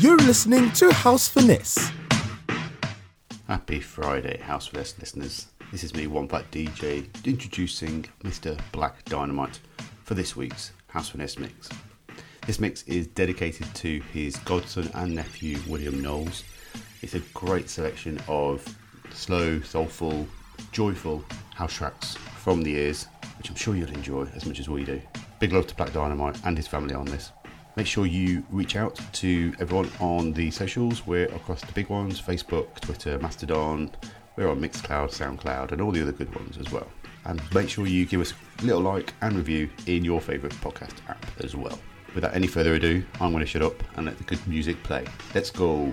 You're listening to House Finesse. Happy Friday, House Finesse listeners. This is me, One Black DJ, introducing Mr. Black Dynamite for this week's House Finesse mix. This mix is dedicated to his godson and nephew, William Knowles. It's a great selection of slow, soulful, joyful house tracks from the years, which I'm sure you'll enjoy as much as we do. Big love to Black Dynamite and his family on this. Make sure you reach out to everyone on the socials. We're across the big ones Facebook, Twitter, Mastodon. We're on Mixcloud, Soundcloud, and all the other good ones as well. And make sure you give us a little like and review in your favourite podcast app as well. Without any further ado, I'm going to shut up and let the good music play. Let's go.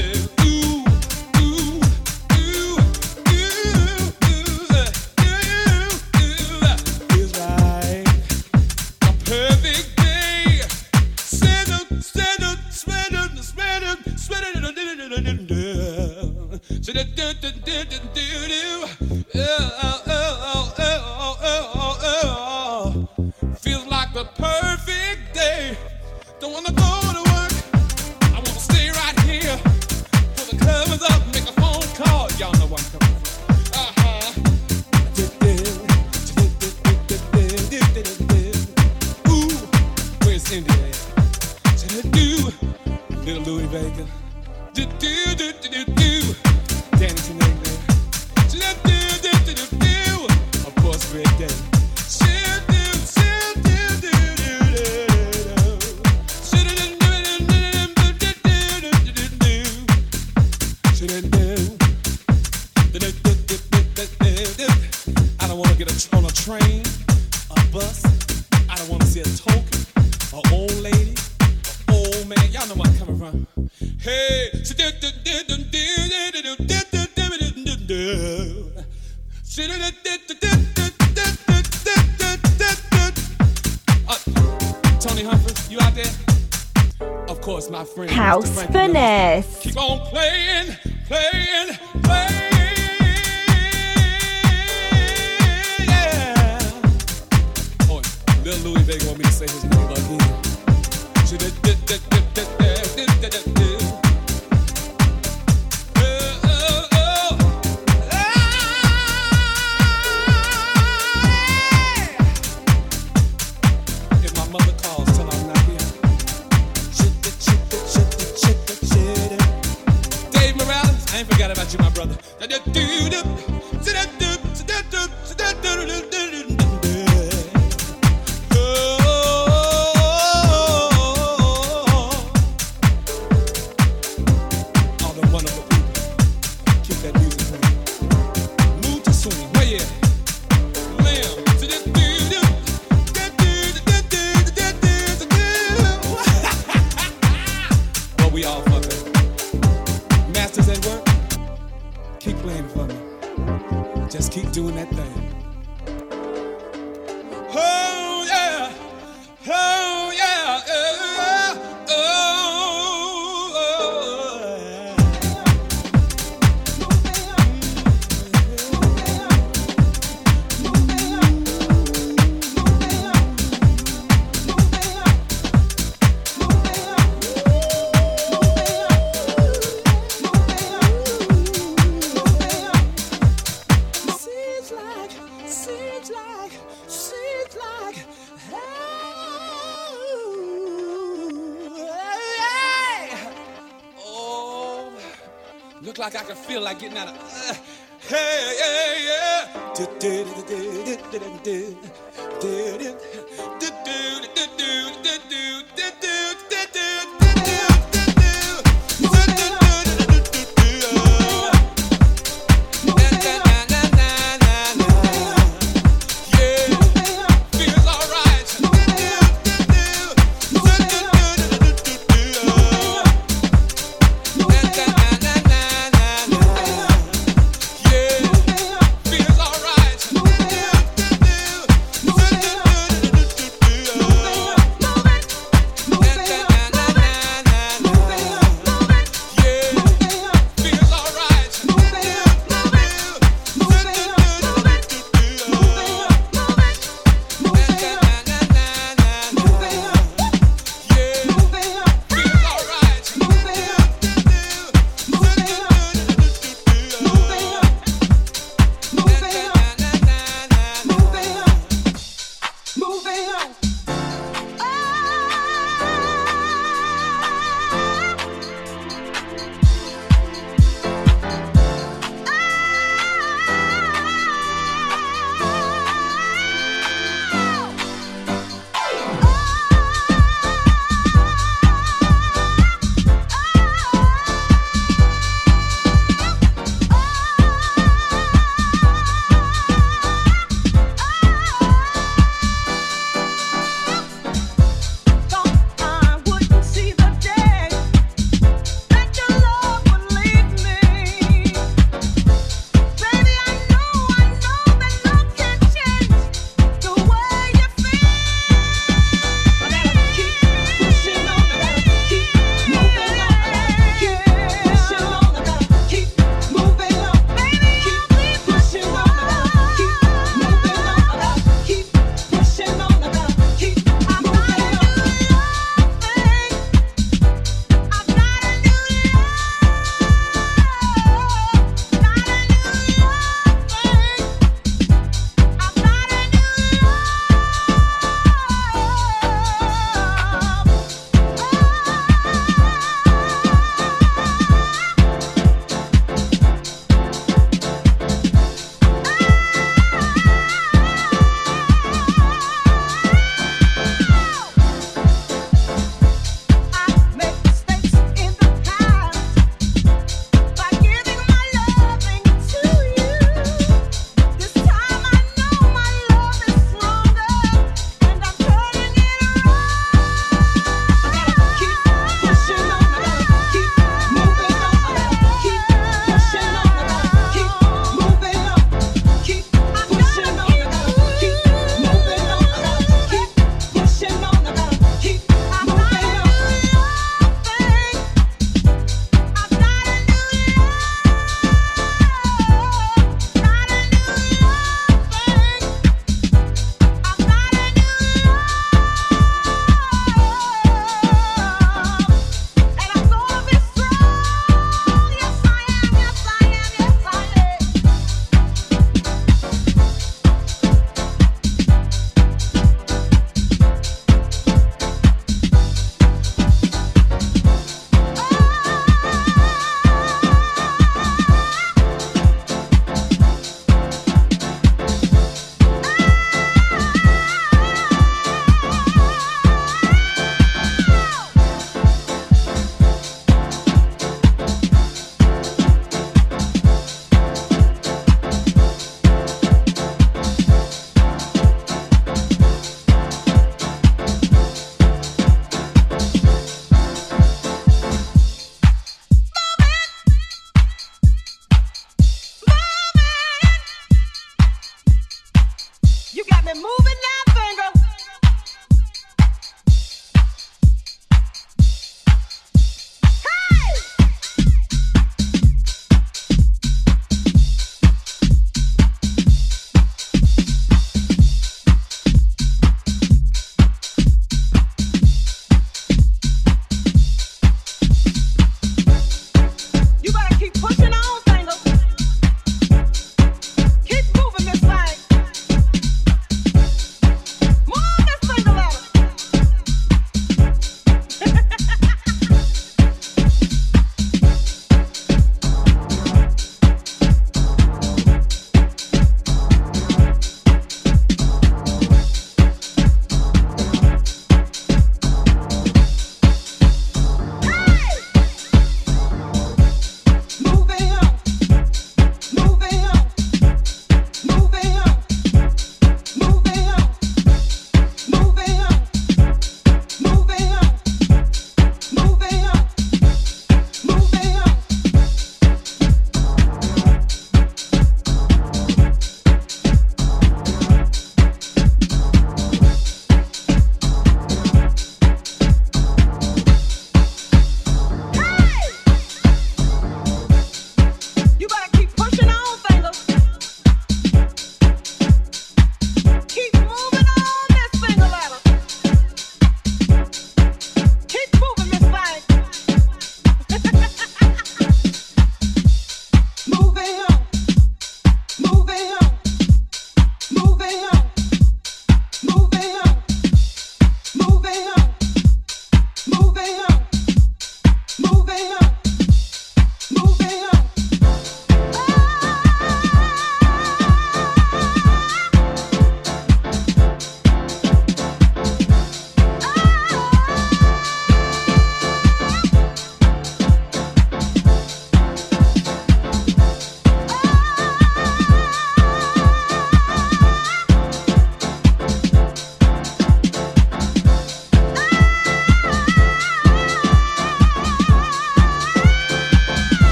like getting out of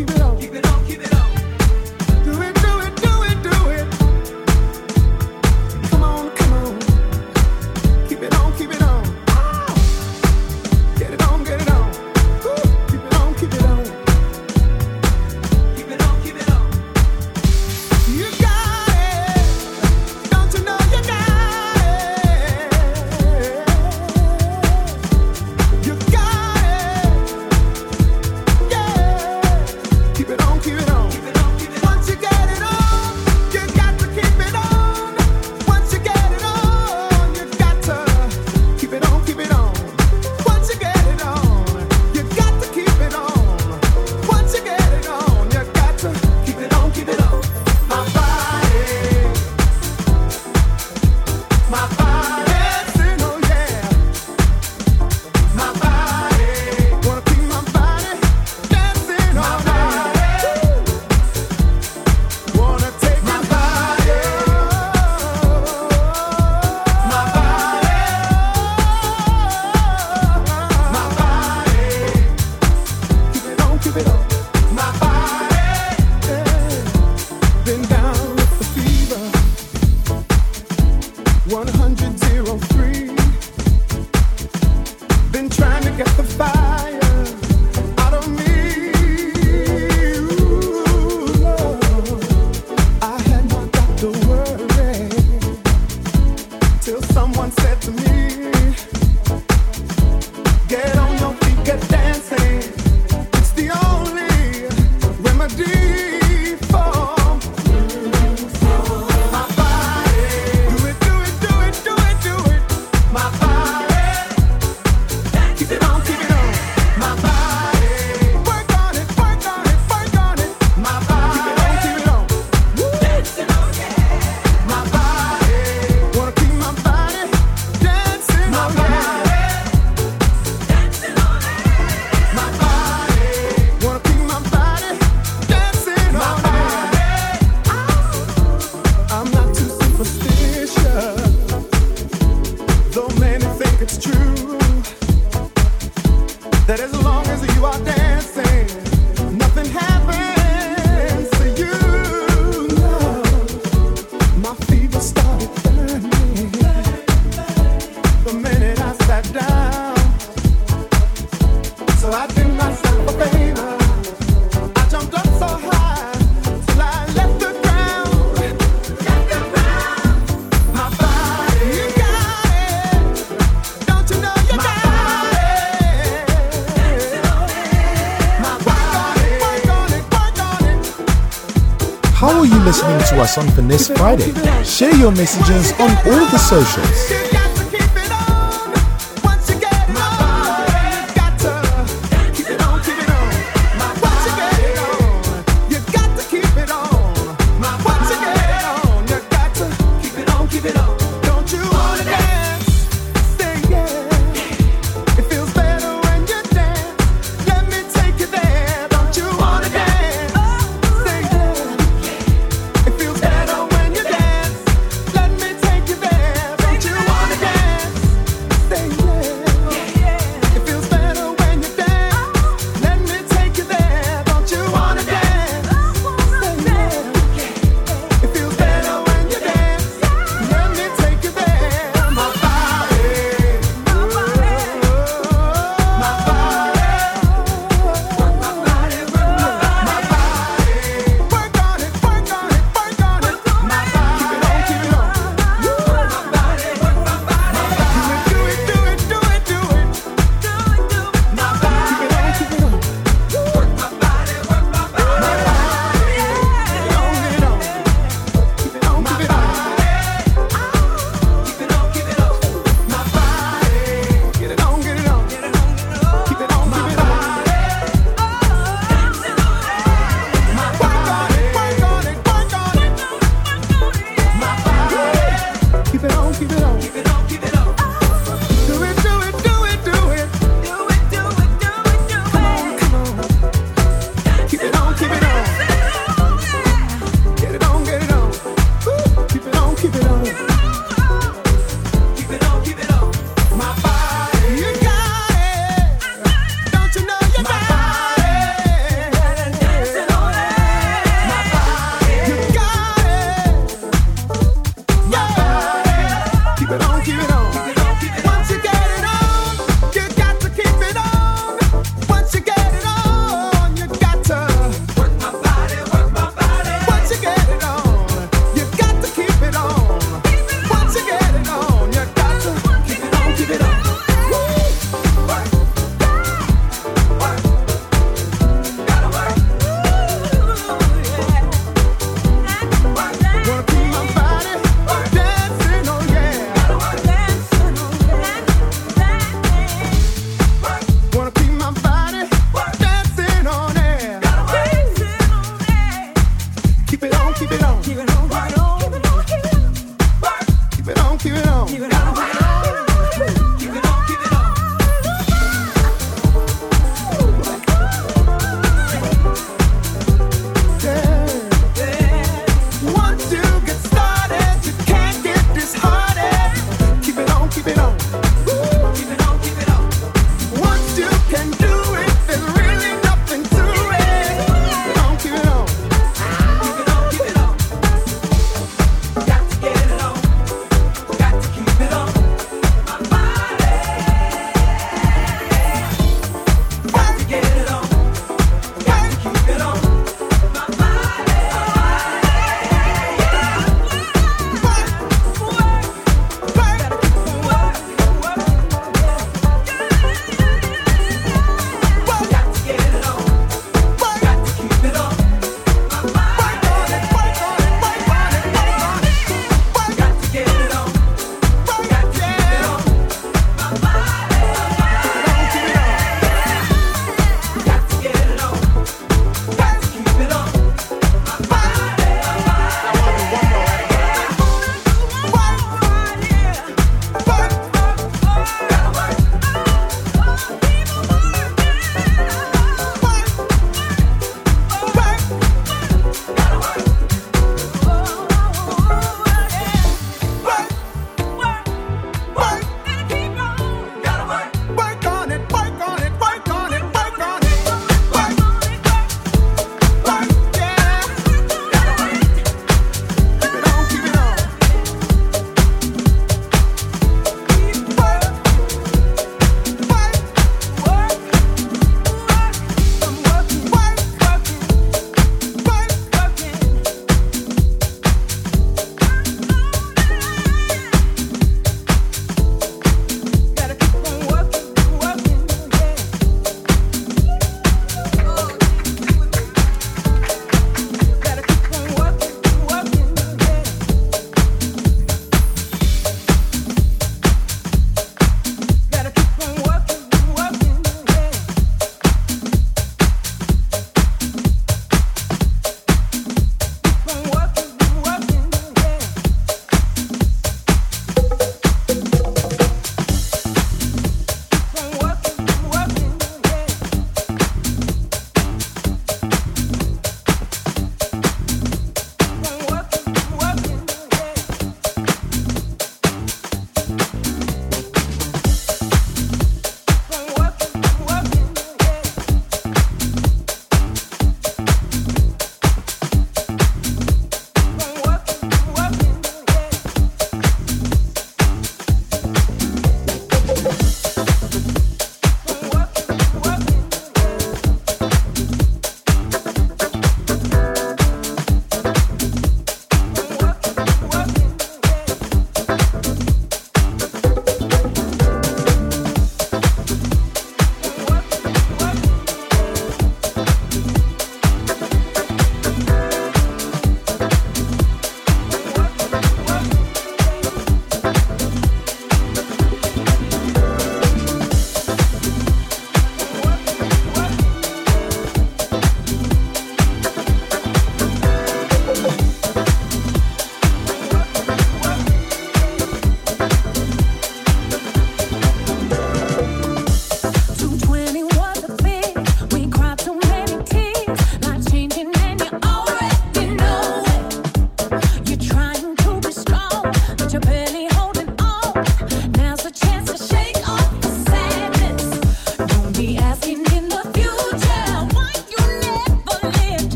keep it on. Keep it on. us on this Friday. Share your messages on all the socials.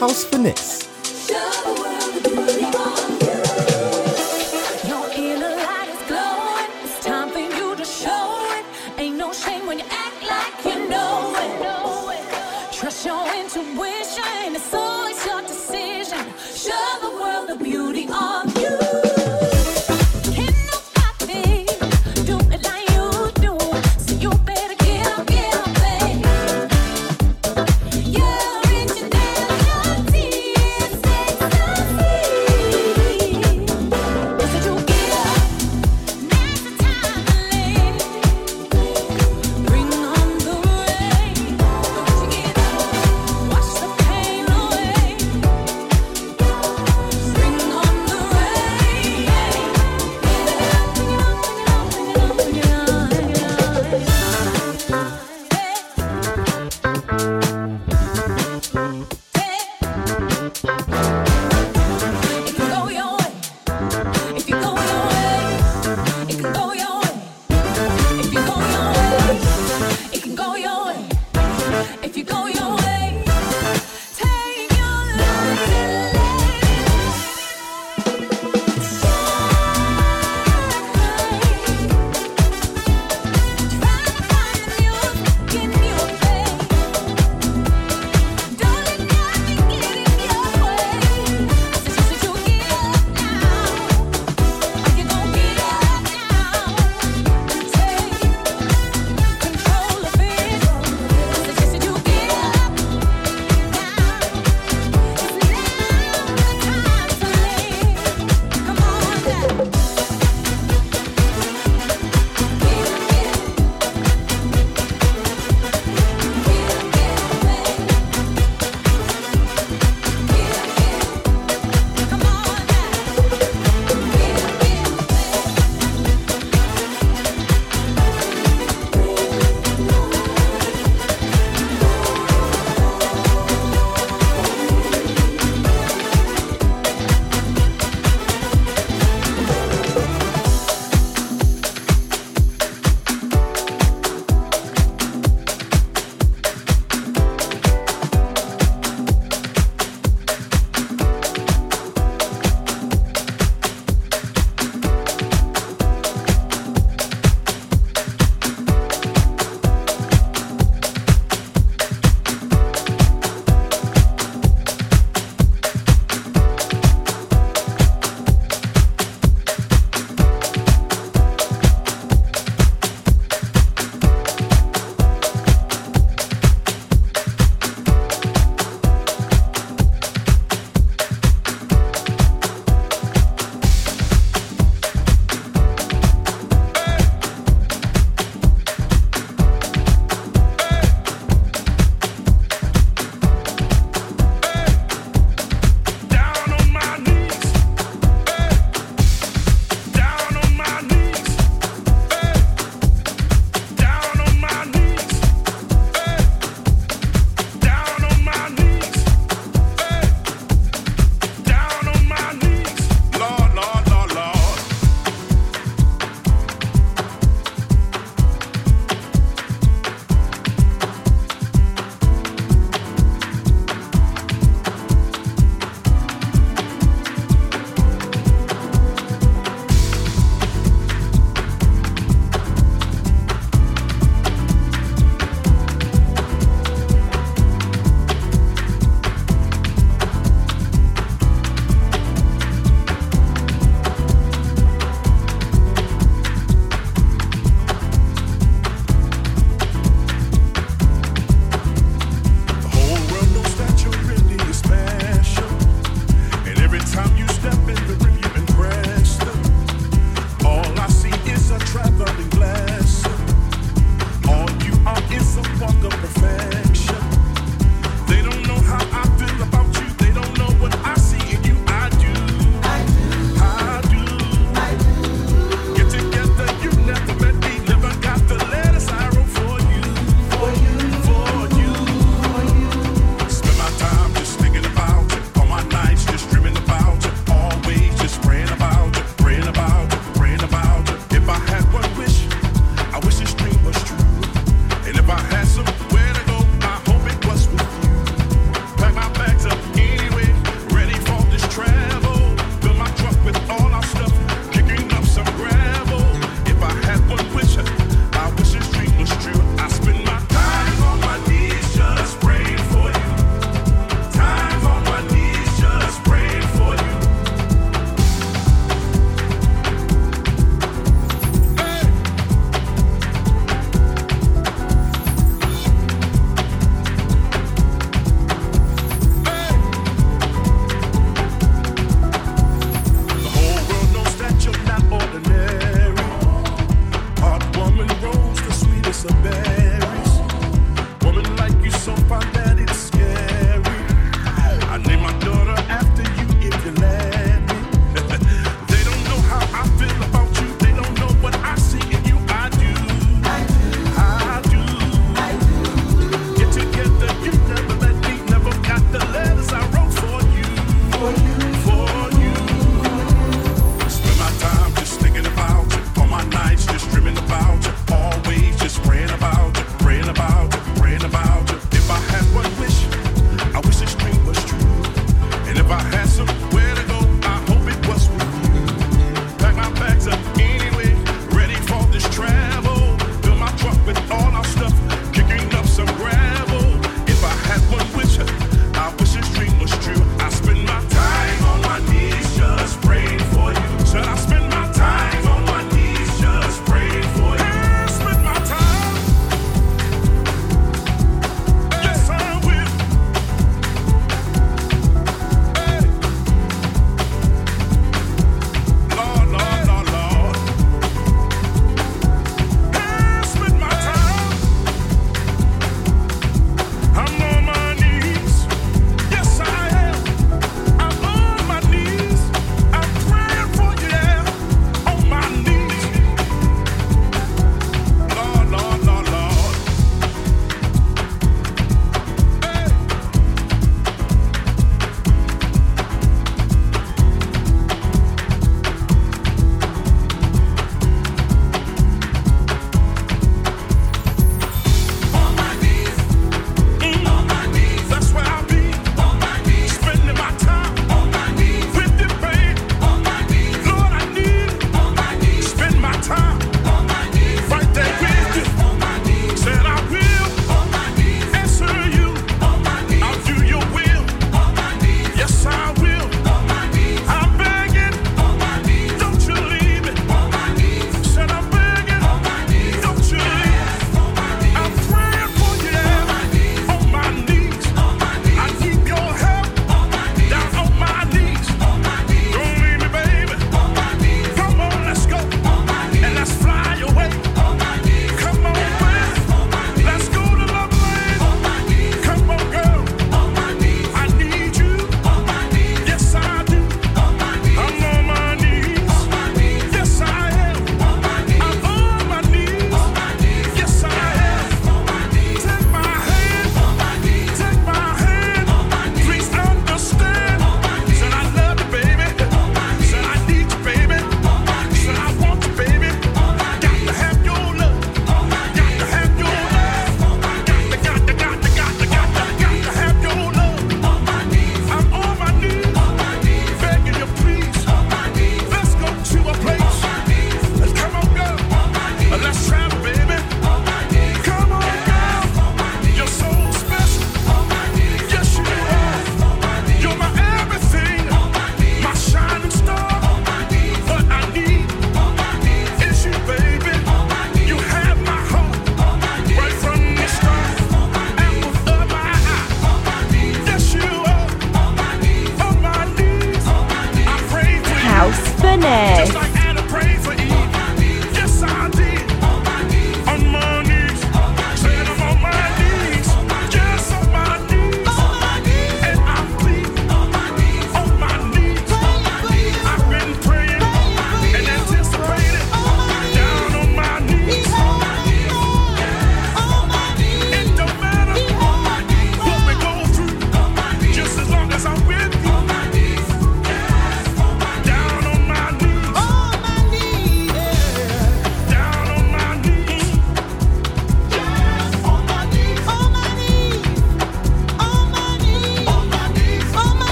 House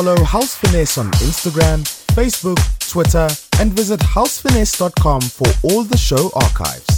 Follow House Finesse on Instagram, Facebook, Twitter, and visit housefinesse.com for all the show archives.